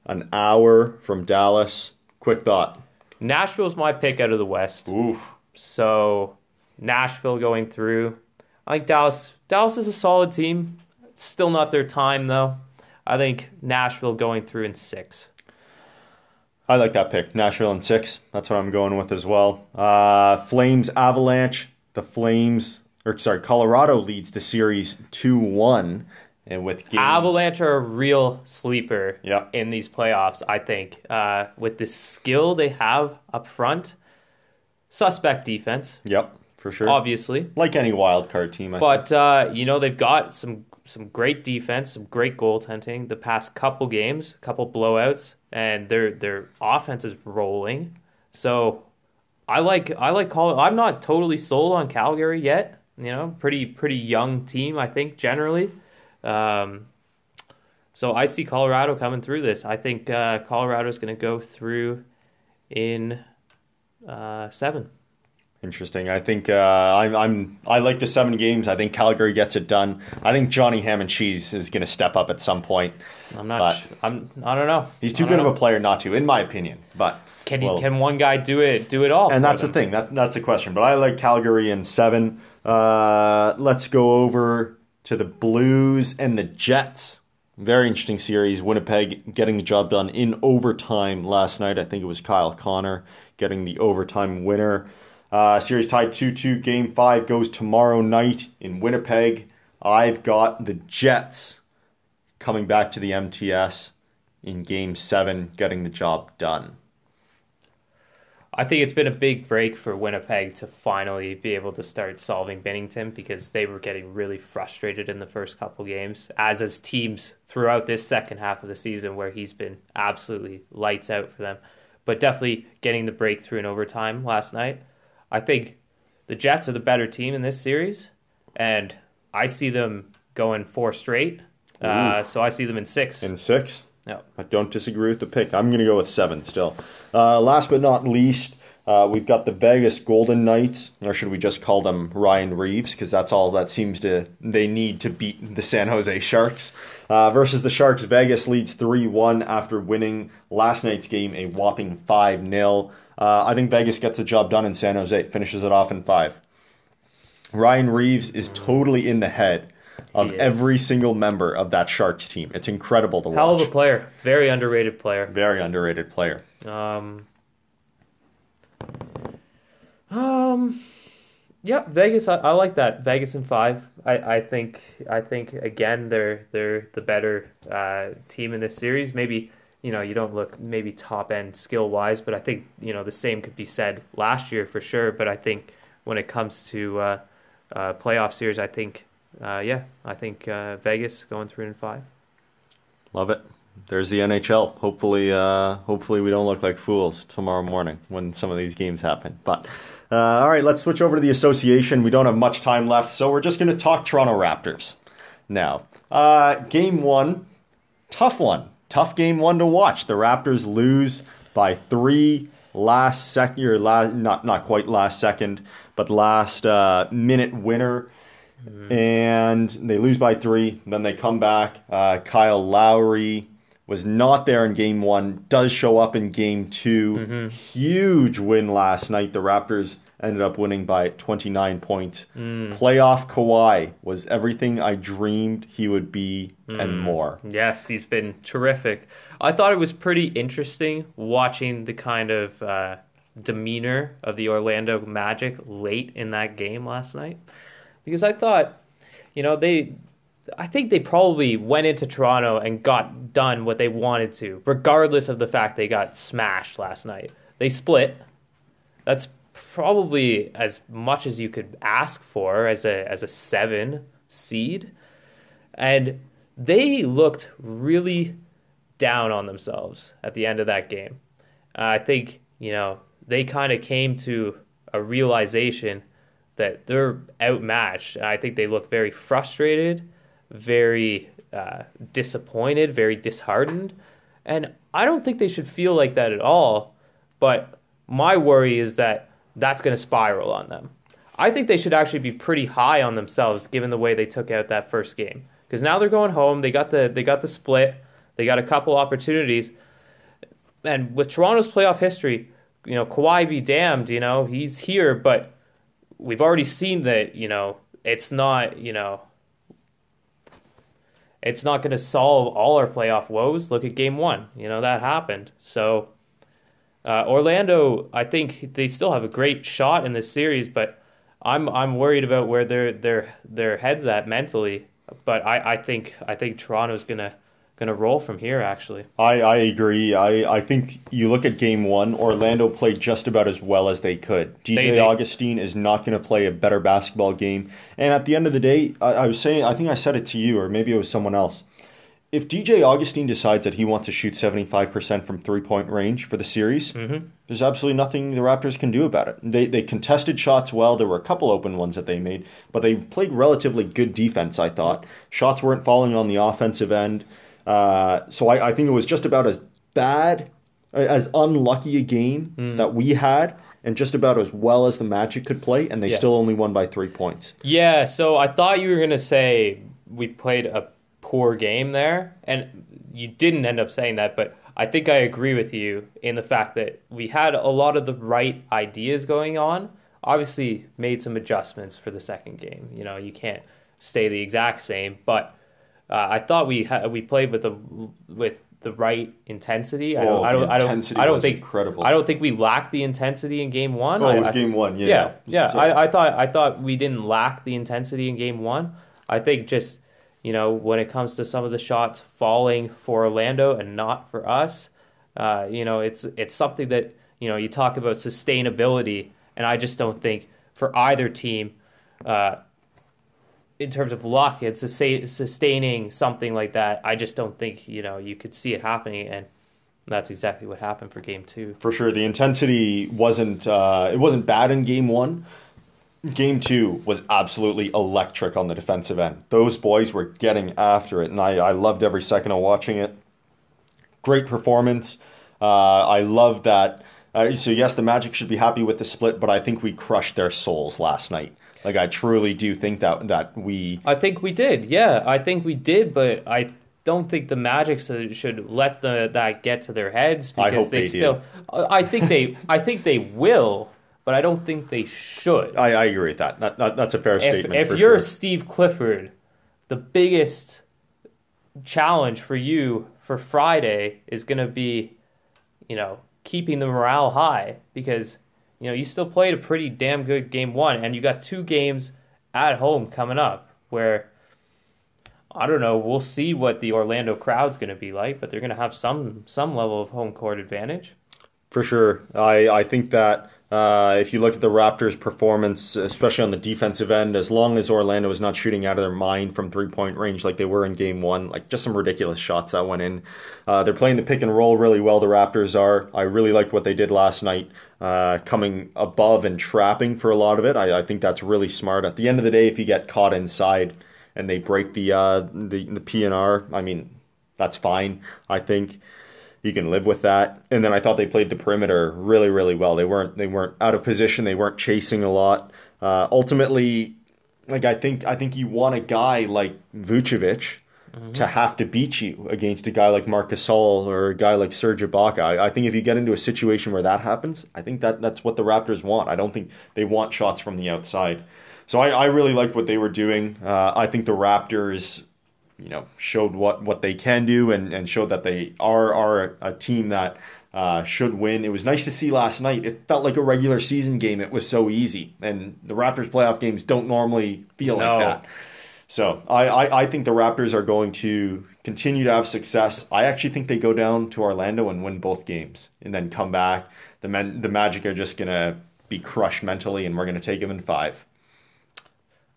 an hour from Dallas. Quick thought. Nashville's my pick out of the West. Oof. So, Nashville going through. I think Dallas. Dallas is a solid team. It's still not their time, though. I think Nashville going through in six. I like that pick. Nashville and six. That's what I'm going with as well. Uh, Flames Avalanche. The Flames, or sorry, Colorado leads the series two one, and with game... Avalanche are a real sleeper. Yeah. in these playoffs, I think uh, with the skill they have up front, suspect defense. Yep, for sure. Obviously, like any wild card team. I but uh, you know they've got some some great defense, some great goaltending. The past couple games, couple blowouts and their their offense is rolling. So I like I like Col- I'm not totally sold on Calgary yet. You know, pretty pretty young team I think generally. Um, so I see Colorado coming through this. I think uh, Colorado is going to go through in uh, seven. Interesting. I think uh, I'm, I'm I like the seven games. I think Calgary gets it done. I think Johnny Ham and Cheese is going to step up at some point. I'm not. Sh- I'm. I don't know. He's too good know. of a player not to, in my opinion. But can he, well, can one guy do it? Do it all? And that's them? the thing. That's that's the question. But I like Calgary in seven. Uh, let's go over to the Blues and the Jets. Very interesting series. Winnipeg getting the job done in overtime last night. I think it was Kyle Connor getting the overtime winner. Uh, series tied 2 2. Game 5 goes tomorrow night in Winnipeg. I've got the Jets coming back to the MTS in Game 7, getting the job done. I think it's been a big break for Winnipeg to finally be able to start solving Binnington because they were getting really frustrated in the first couple games, as as teams throughout this second half of the season where he's been absolutely lights out for them. But definitely getting the breakthrough in overtime last night. I think the Jets are the better team in this series, and I see them going four straight. Uh, so I see them in six. In six? Yeah. I don't disagree with the pick. I'm going to go with seven still. Uh, last but not least, uh, we've got the Vegas Golden Knights, or should we just call them Ryan Reaves? Because that's all that seems to they need to beat the San Jose Sharks. Uh, versus the Sharks, Vegas leads 3 1 after winning last night's game a whopping 5 0. Uh, I think Vegas gets the job done in San Jose, finishes it off in five. Ryan Reaves is totally in the head of every single member of that Sharks team. It's incredible to watch. Hell of a player. Very underrated player. Very underrated player. Um, um, yeah, Vegas. I, I like that. Vegas in five. I, I think I think again they're they're the better uh, team in this series. Maybe you know, you don't look maybe top end skill wise, but I think, you know, the same could be said last year for sure. But I think when it comes to uh, uh, playoff series, I think, uh, yeah, I think uh, Vegas going three and five. Love it. There's the NHL. Hopefully, uh, hopefully we don't look like fools tomorrow morning when some of these games happen. But uh, all right, let's switch over to the association. We don't have much time left, so we're just going to talk Toronto Raptors now. game one, tough one tough game one to watch. The Raptors lose by three last second, or last, not not quite last second, but last uh, minute winner. Mm-hmm. And they lose by three. Then they come back. Uh, Kyle Lowry was not there in game one, does show up in game 2 mm-hmm. Huge win last night. The Raptors ended up winning by 29 points. Mm. Playoff Kawhi was everything I dreamed he would be mm. and more. Yes, he's been terrific. I thought it was pretty interesting watching the kind of uh, demeanor of the Orlando Magic late in that game last night because I thought, you know, they. I think they probably went into Toronto and got done what they wanted to, regardless of the fact they got smashed last night. They split. That's probably as much as you could ask for as a as a seven seed, and they looked really down on themselves at the end of that game. Uh, I think you know they kind of came to a realization that they're outmatched. I think they look very frustrated, very uh, disappointed, very disheartened, and I don't think they should feel like that at all. But my worry is that that's going to spiral on them. I think they should actually be pretty high on themselves given the way they took out that first game. Because now they're going home. They got the they got the split. They got a couple opportunities. And with Toronto's playoff history, you know, Kawhi be damned, you know, he's here, but we've already seen that, you know, it's not, you know, it's not going to solve all our playoff woes. Look at game one. You know, that happened. So uh, Orlando, I think they still have a great shot in this series, but I'm I'm worried about where their their their heads at mentally. But I, I think I think Toronto's gonna gonna roll from here. Actually, I, I agree. I, I think you look at game one. Orlando played just about as well as they could. DJ they, they, Augustin is not going to play a better basketball game. And at the end of the day, I, I was saying, I think I said it to you, or maybe it was someone else if DJ Augustin decides that he wants to shoot 75% from three point range for the series, Mm-hmm. there's absolutely nothing the Raptors can do about it. They, they contested shots well. There were a couple open ones that they made, but they played relatively good defense, I thought. Shots weren't falling on the offensive end. Uh, so I, I think it was just about as bad, as unlucky a game Mm. that we had, and just about as well as the Magic could play, and they Yeah. still only won by three points. Yeah, so I thought you were gonna say we played a poor game there, and you didn't end up saying that, but I think I agree with you in the fact that we had a lot of the right ideas going on. Obviously, made some adjustments for the second game. You know, you can't stay the exact same, but uh, I thought we ha- we played with the with the right intensity. I Oh, don't, I don't, I don't, I don't think incredible. I don't think we lacked the intensity in game one. Oh, I, it was I- game one, yeah. yeah, yeah. So- I, I thought I thought we didn't lack the intensity in game one. I think just you know when it comes to some of the shots falling for Orlando and not for us, uh, you know it's it's something that you know you talk about sustainability, and I just don't think for either team. Uh, in terms of luck and sustain, sustaining something like that, I just don't think you know you could see it happening, and that's exactly what happened for Game Two. for sure. The intensity wasn't uh, it wasn't bad in game one. Game two was absolutely electric on the defensive end. Those boys were getting after it, and I, I loved every second of watching it. Great performance. Uh, I love that. Uh, so yes, the Magic should be happy with the split, but I think we crushed their souls last night. Like I truly do think that that we I think we did. Yeah, I think we did, but I don't think the Magic should let the that get to their heads because they, they still. I think they. I think they will, but I don't think they should. I, I agree with that. That, that. That's a fair if statement. if you're sure. Steve Clifford, the biggest challenge for you for Friday is going to be, you know, keeping the morale high because you know you still played a pretty damn good game one, and you got two games at home coming up where. I don't know. We'll see what the Orlando crowd's going to be like, but they're going to have some some level of home court advantage. For sure. I, I think that uh, if you look at the Raptors' performance, especially on the defensive end, as long as Orlando was not shooting out of their mind from three point range like they were in game one, like just some ridiculous shots that went in. Uh, they're playing the pick and roll really well, the Raptors are. I really liked what they did last night, uh, coming above and trapping for a lot of it. I, I think that's really smart. At the end of the day, if you get caught inside and they break the, uh, the, the PNR, I mean, that's fine, I think you can live with that. And then I thought they played the perimeter really, really well. They weren't they weren't out of position. They weren't chasing a lot. Uh, ultimately, like I think I think you want a guy like Vucevic to have to beat you against a guy like Marcus Gasol or a guy like Serge Ibaka. I, I think if you get into a situation where that happens, I think that that's what the Raptors want. I don't think they want shots from the outside. So I, I really liked what they were doing. Uh, I think the Raptors you know showed what what they can do and and showed that they are are a team that uh, should win. It was nice to see last night. It felt like a regular season game. It was so easy, and the Raptors playoff games don't normally feel No. like that. So I, I I think the Raptors are going to continue to have success. I actually think they go down to Orlando and win both games, and then come back. The men, the Magic are just gonna be crushed mentally, and we're gonna take them in five.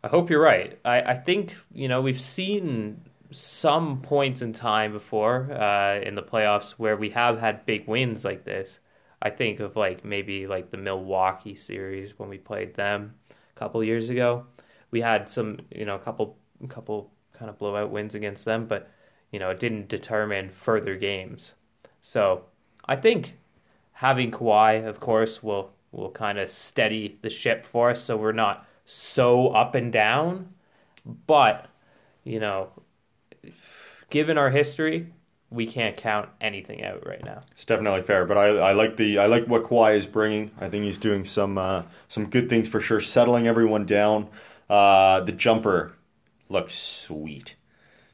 I hope you're right. I, I think, you know, we've seen some points in time before uh, in the playoffs where we have had big wins like this. I think of like maybe like the Milwaukee series when we played them a couple years ago. We had some, you know, a couple couple kind of blowout wins against them, but you know, it didn't determine further games. So, I think having Kawhi, of course, will will kind of steady the ship for us, so we're not so up and down. But you know, given our history, we can't count anything out right now. It's definitely fair, but I, I like the I like what Kawhi is bringing. I think he's doing some uh, some good things for sure, settling everyone down. Uh, the jumper looks sweet,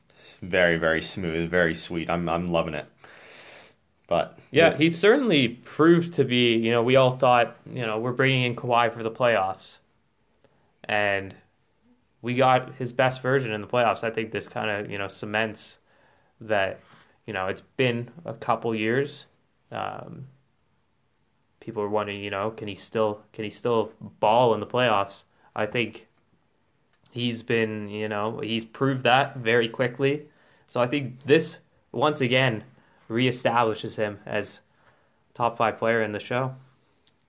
it's very very smooth, very sweet. I'm I'm loving it. But Yeah, he's certainly proved to be. You know, we all thought, you know, we're bringing in Kawhi for the playoffs, and we got his best version in the playoffs. I think this kind of you know cements that you know it's been a couple years. Um, people are wondering, you know, can he still can he still ball in the playoffs? I think he's been, you know, he's proved that very quickly. So I think this once again reestablishes him as top five player in the show.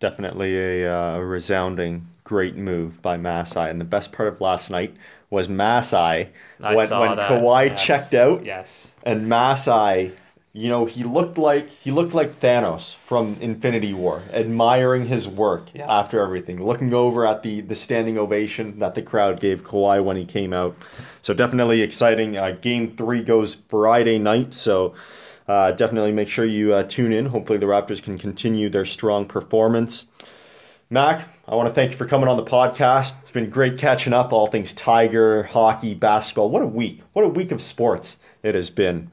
Definitely a, uh, a resounding great move by Masai. And the best part of last night was Masai I when, when that. Kawhi Yes. checked out Yes. and Masai, you know, he looked like he looked like Thanos from Infinity War, admiring his work Yeah. after everything, looking over at the the standing ovation that the crowd gave Kawhi when he came out. So definitely exciting. Uh, game three goes Friday night, so. Uh, definitely make sure you uh, tune in. Hopefully, the Raptors can continue their strong performance. Mac, I want to thank you for coming on the podcast. It's been great catching up, all things Tiger, hockey, basketball. What a week. What a week of sports it has been.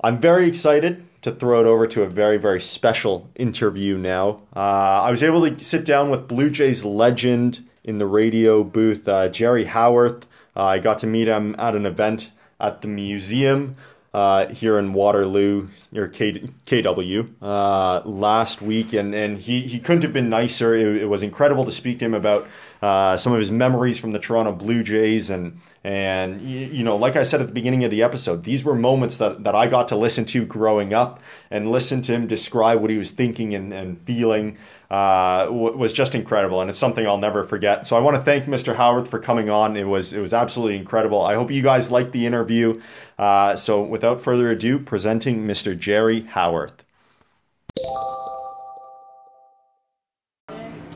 I'm very excited to throw it over to a very, very special interview now. Uh, I was able to sit down with Blue Jays legend in the radio booth, uh, Jerry Howarth. Uh, I got to meet him at an event at the museum uh, here in Waterloo, near K- KW, uh, last week, and, and he, he couldn't have been nicer. It, it was incredible to speak to him about uh, some of his memories from the Toronto Blue Jays, and and you, know, like I said at the beginning of the episode, these were moments that, that I got to listen to growing up, and listen to him describe what he was thinking and, and feeling uh, was just incredible, and it's something I'll never forget. So I want to thank Mr. Howarth for coming on. It was it was absolutely incredible. I hope you guys liked the interview. Uh, so without further ado, presenting Mr. Jerry Howarth.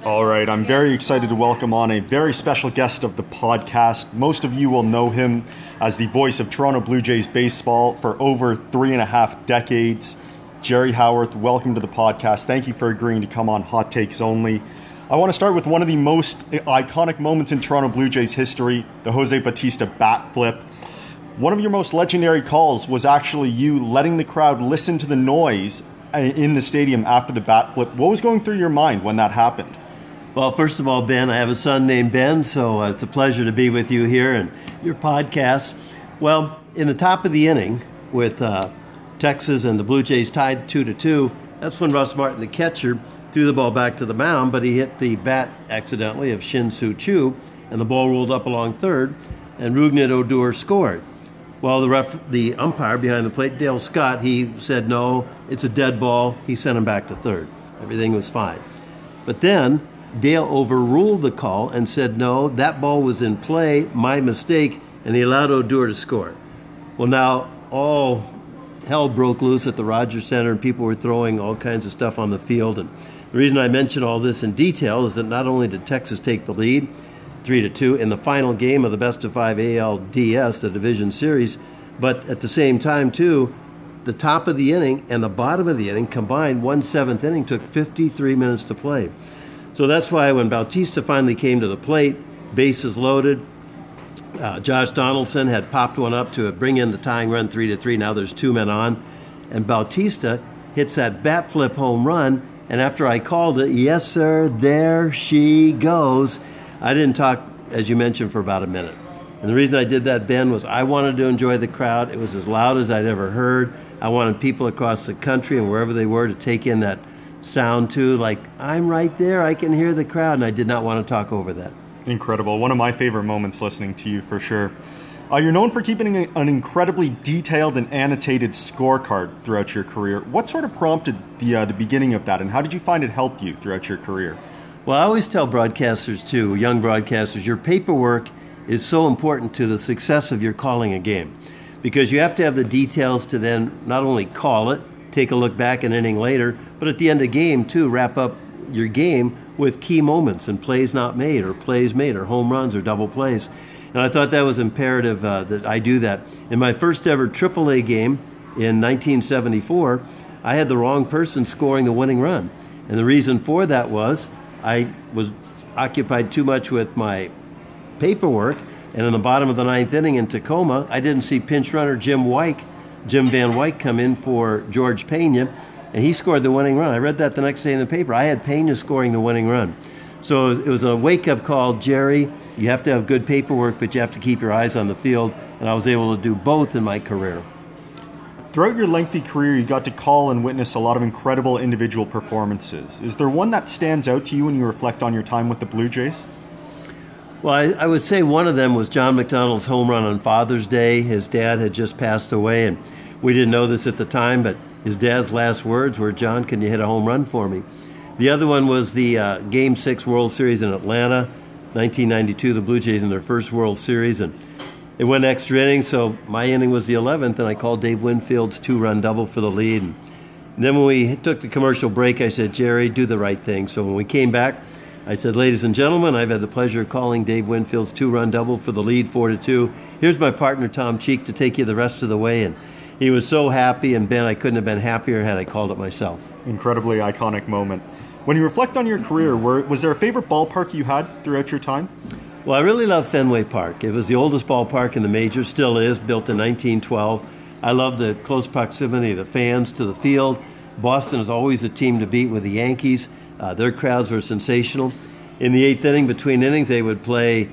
All right, I'm very excited to welcome on a very special guest of the podcast. Most of you will know him as the voice of Toronto Blue Jays baseball for over three and a half decades. Jerry Howarth, welcome to the podcast. Thank you for agreeing to come on Hot Takes Only. I want to start with one of the most iconic moments in Toronto Blue Jays history the Jose Bautista bat flip. One of your most legendary calls was actually you letting the crowd listen to the noise in the stadium after the bat flip. What was going through your mind when that happened? Well, first of all, Ben, I have a son named Ben, so uh, it's a pleasure to be with you here and your podcast. Well, in the top of the inning, with uh, Texas and the Blue Jays tied two to two, that's when Russ Martin, the catcher, threw the ball back to the mound, but he hit the bat accidentally of Shin Soo Choo, and the ball rolled up along third, and Rougned Odor scored. Well, the ref, the umpire behind the plate, Dale Scott, he said no, it's a dead ball. He sent him back to third. Everything was fine. But then Dale overruled the call and said no, that ball was in play, my mistake, and he allowed Odor to score. Well, now all hell broke loose at the Rogers Center, and people were throwing all kinds of stuff on the field. And the reason I mention all this in detail is that not only did Texas take the lead, three to two, in the final game of the best of five ALDS, the division series, but at the same time too, the top of the inning and the bottom of the inning combined, one seventh inning took 53 minutes to play. So that's why when Bautista finally came to the plate, bases loaded, uh, Josh Donaldson had popped one up to bring in the tying run three to three. Now there's two men on, and Bautista hits that bat flip home run. And after I called it, yes sir, there she goes. I didn't talk, as you mentioned, for about a minute. And the reason I did that, Ben, was I wanted to enjoy the crowd. It was as loud as I'd ever heard. I wanted people across the country and wherever they were to take in that sound too. Like I'm right there, I can hear the crowd, and I did not want to talk over that. Incredible. One of my favorite moments listening to you for sure. Uh, you're known for keeping an incredibly detailed and annotated scorecard throughout your career. What sort of prompted the uh, the beginning of that, and how did you find it helped you throughout your career? Well, I always tell broadcasters too, young broadcasters, your paperwork is so important to the success of your calling a game because you have to have the details to then not only call it, take a look back an inning later, but at the end of game too, wrap up your game with key moments and plays not made or plays made or home runs or double plays. And I thought that was imperative uh, that I do that. In my first ever AAA game in 1974, I had the wrong person scoring the winning run. And the reason for that was I was occupied too much with my paperwork. And in the bottom of the ninth inning in Tacoma, I didn't see pinch runner Jim White, Jim Van Wyck, come in for George Pena, and he scored the winning run. I read that the next day in the paper. I had Pena scoring the winning run. So it was a wake up call, Jerry. You have to have good paperwork, but you have to keep your eyes on the field. And I was able to do both in my career. Throughout your lengthy career, you got to call and witness a lot of incredible individual performances. Is there one that stands out to you when you reflect on your time with the Blue Jays? Well, I, I, would say one of them was John McDonald's home run on Father's Day. His dad had just passed away, and we didn't know this at the time, but his dad's last words were, John, can you hit a home run for me? The other one was the uh, Game 6 World Series in Atlanta, 1992, the Blue Jays in their first World Series. And it went extra innings, so my inning was the 11th, and I called Dave Winfield's two run double for the lead. And then when we took the commercial break, I said, Jerry, do the right thing. So when we came back, I said, ladies and gentlemen, I've had the pleasure of calling Dave Winfield's two run double for the lead, 4 to 2. Here's my partner, Tom Cheek, to take you the rest of the way. And he was so happy, and Ben, I couldn't have been happier had I called it myself. Incredibly iconic moment. When you reflect on your career, were, was there a favorite ballpark you had throughout your time? Well, I really love Fenway Park. It was the oldest ballpark in the majors, still is, built in 1912. I love the close proximity of the fans to the field. Boston is always a team to beat with the Yankees. Uh, their crowds were sensational. In the eighth inning, between innings, they would play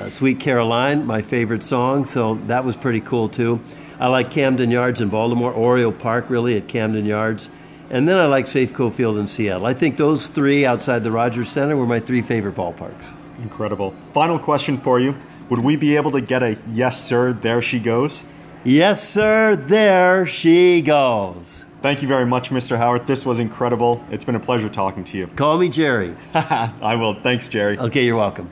uh, Sweet Caroline, my favorite song, so that was pretty cool too. I like Camden Yards in Baltimore, Oriole Park, really, at Camden Yards. And then I like Safeco Field in Seattle. I think those three outside the Rogers Center were my three favorite ballparks. Incredible. Final question for you. Would we be able to get a yes, sir, there she goes? Yes, sir, there she goes. Thank you very much, Mr. Howarth. This was incredible. It's been a pleasure talking to you. Call me Jerry. (laughs) I will. Thanks, Jerry. Okay, you're welcome.